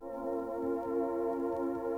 なるほどなるほどなるほどなるほど。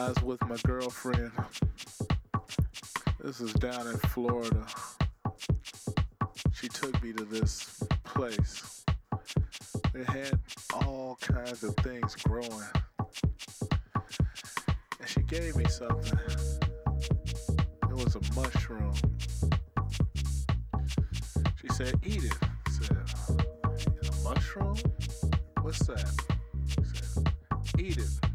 I was with my girlfriend. This is down in Florida. She took me to this place. It had all kinds of things growing. And she gave me something. It was a mushroom. She said, Eat it. I said, A mushroom? What's that? She said, Eat it.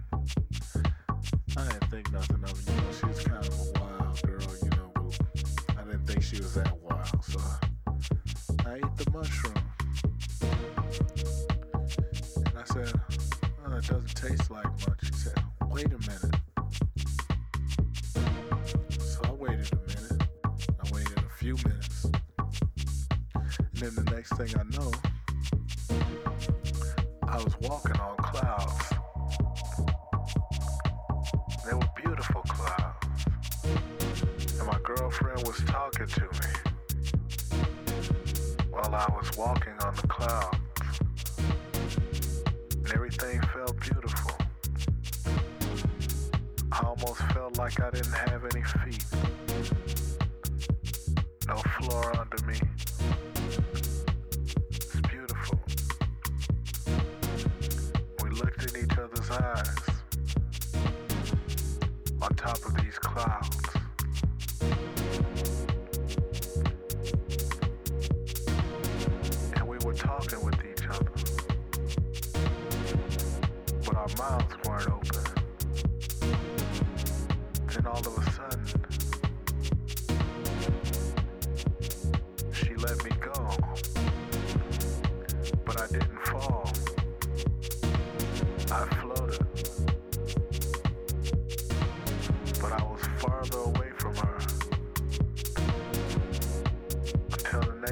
come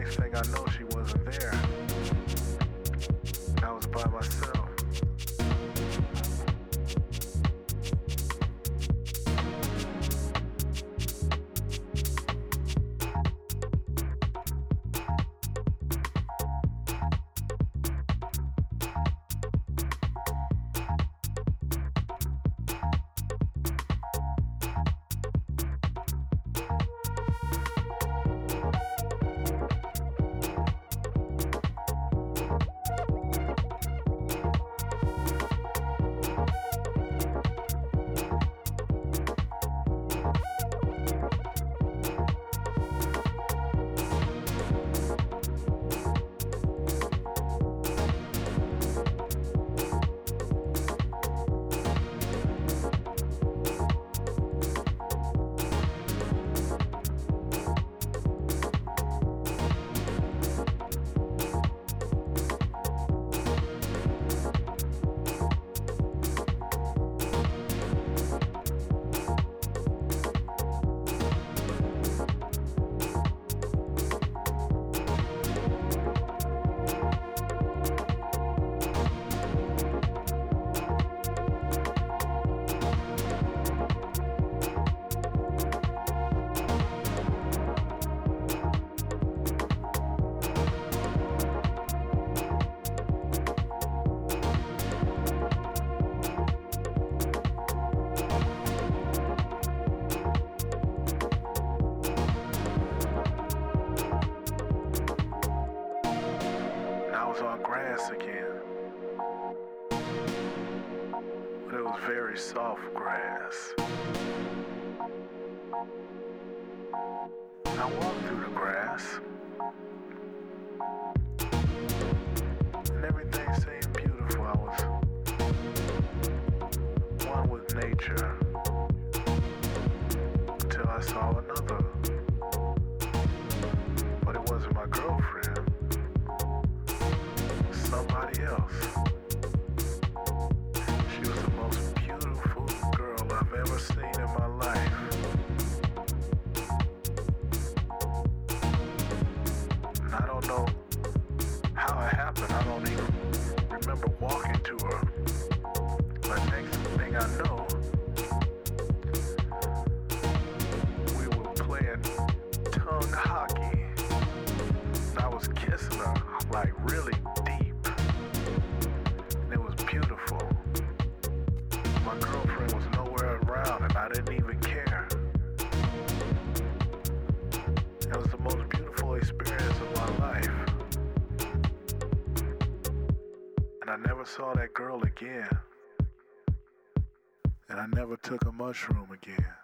was on grass again. But it was very soft grass. I walked through the grass. walking to her. But next thing I know, we were playing tongue hockey. I was kissing her, like really never saw that girl again. And I never took a mushroom again.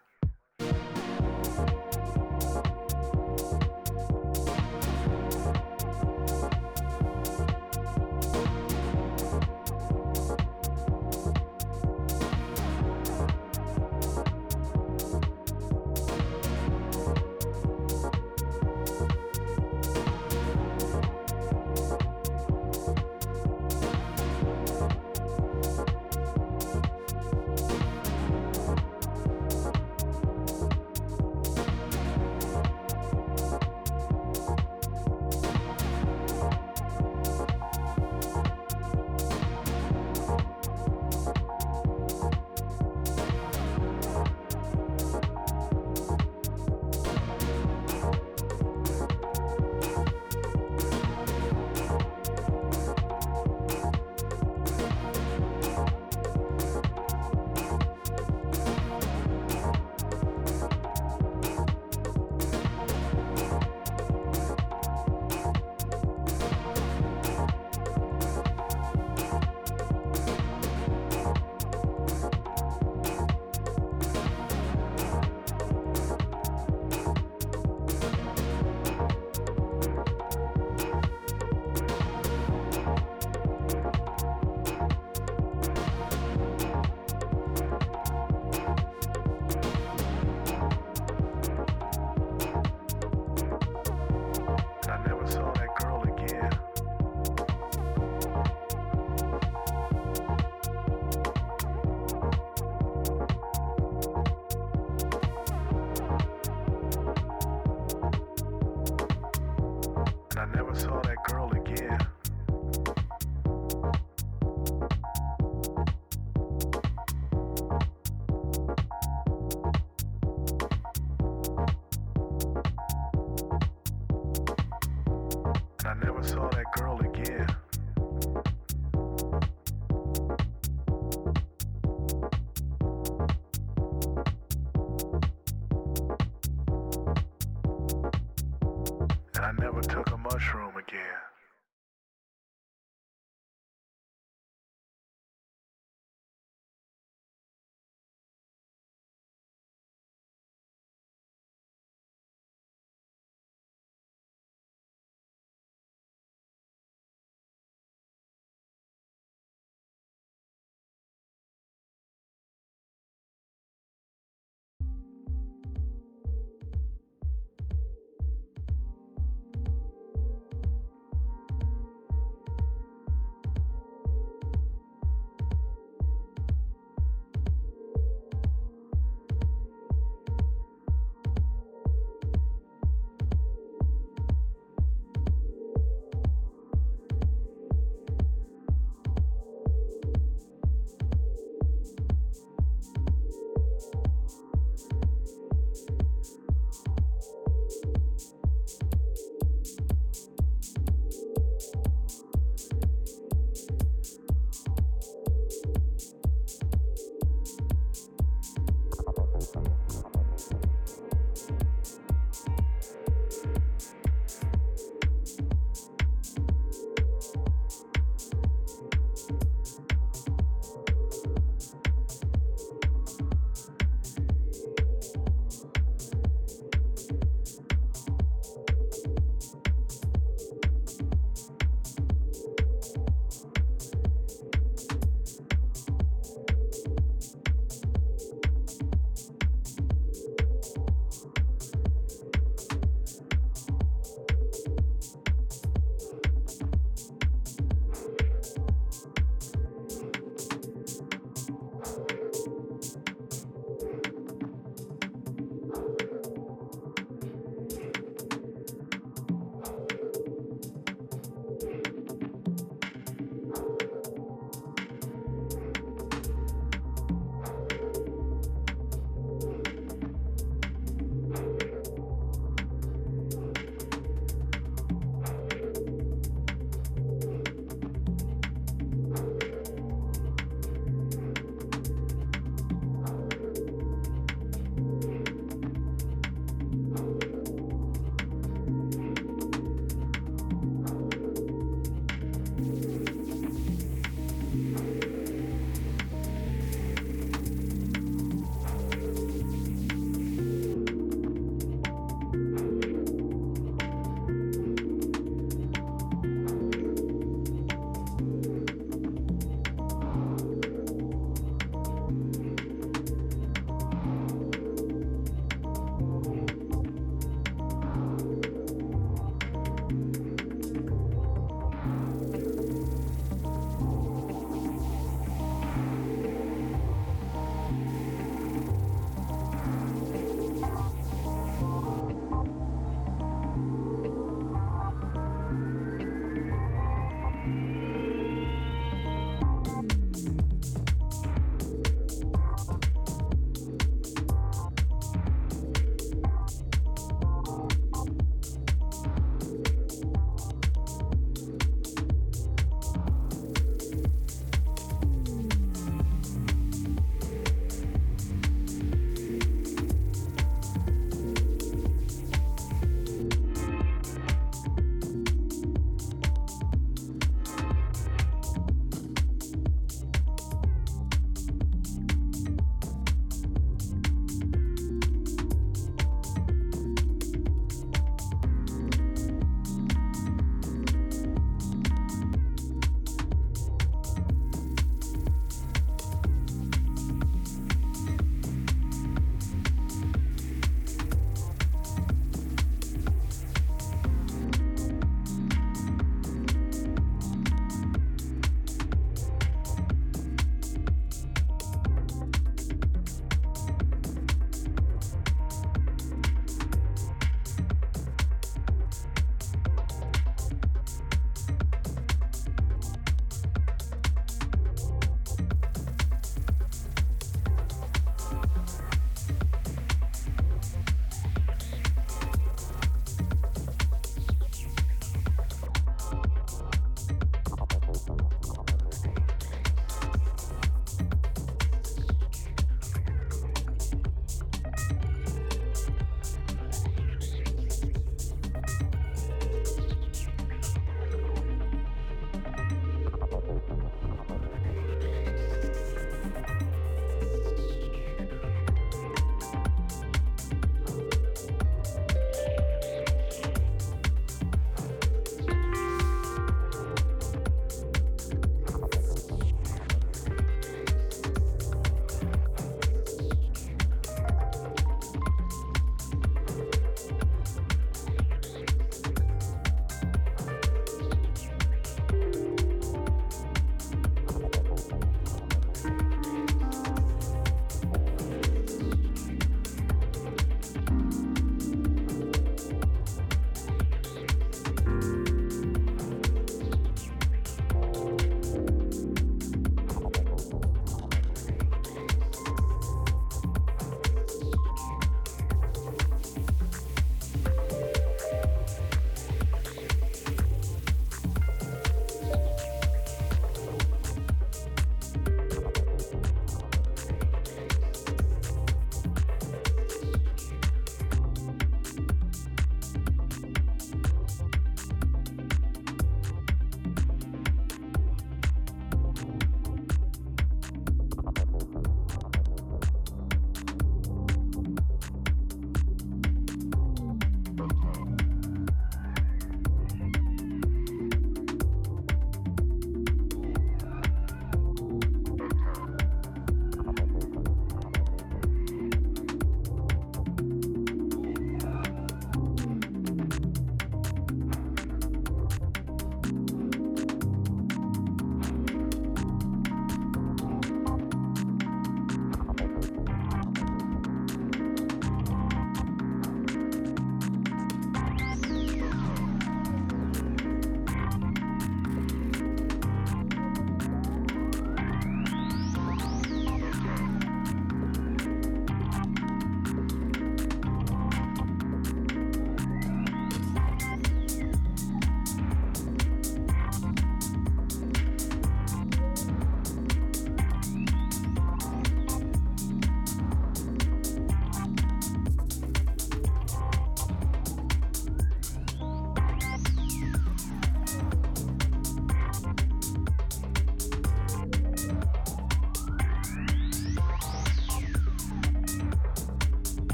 Never took a mushroom again.